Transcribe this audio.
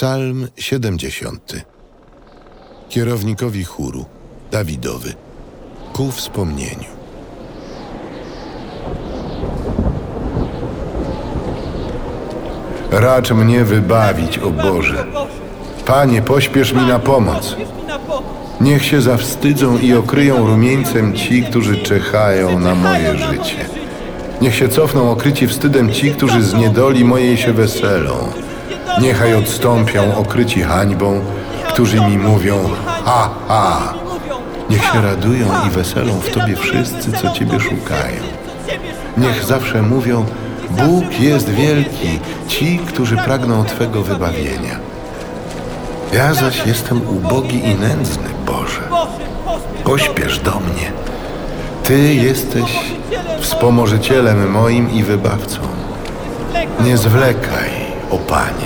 Psalm 70. Kierownikowi chóru Dawidowy ku wspomnieniu. Racz mnie wybawić, o Boże. Panie, pośpiesz mi na pomoc. Niech się zawstydzą i okryją rumieńcem ci, którzy czyhają na moje życie. Niech się cofną okryci wstydem ci, którzy z niedoli mojej się weselą. Niechaj odstąpią okryci hańbą, którzy mi mówią ha, ha. Niech się radują i weselą w Tobie wszyscy, co Ciebie szukają. Niech zawsze mówią, Bóg jest wielki, ci, którzy pragną Twego wybawienia. Ja zaś jestem ubogi i nędzny, Boże. Pośpiesz do mnie. Ty jesteś wspomożycielem moim i wybawcą. Nie zwlekaj, o Panie.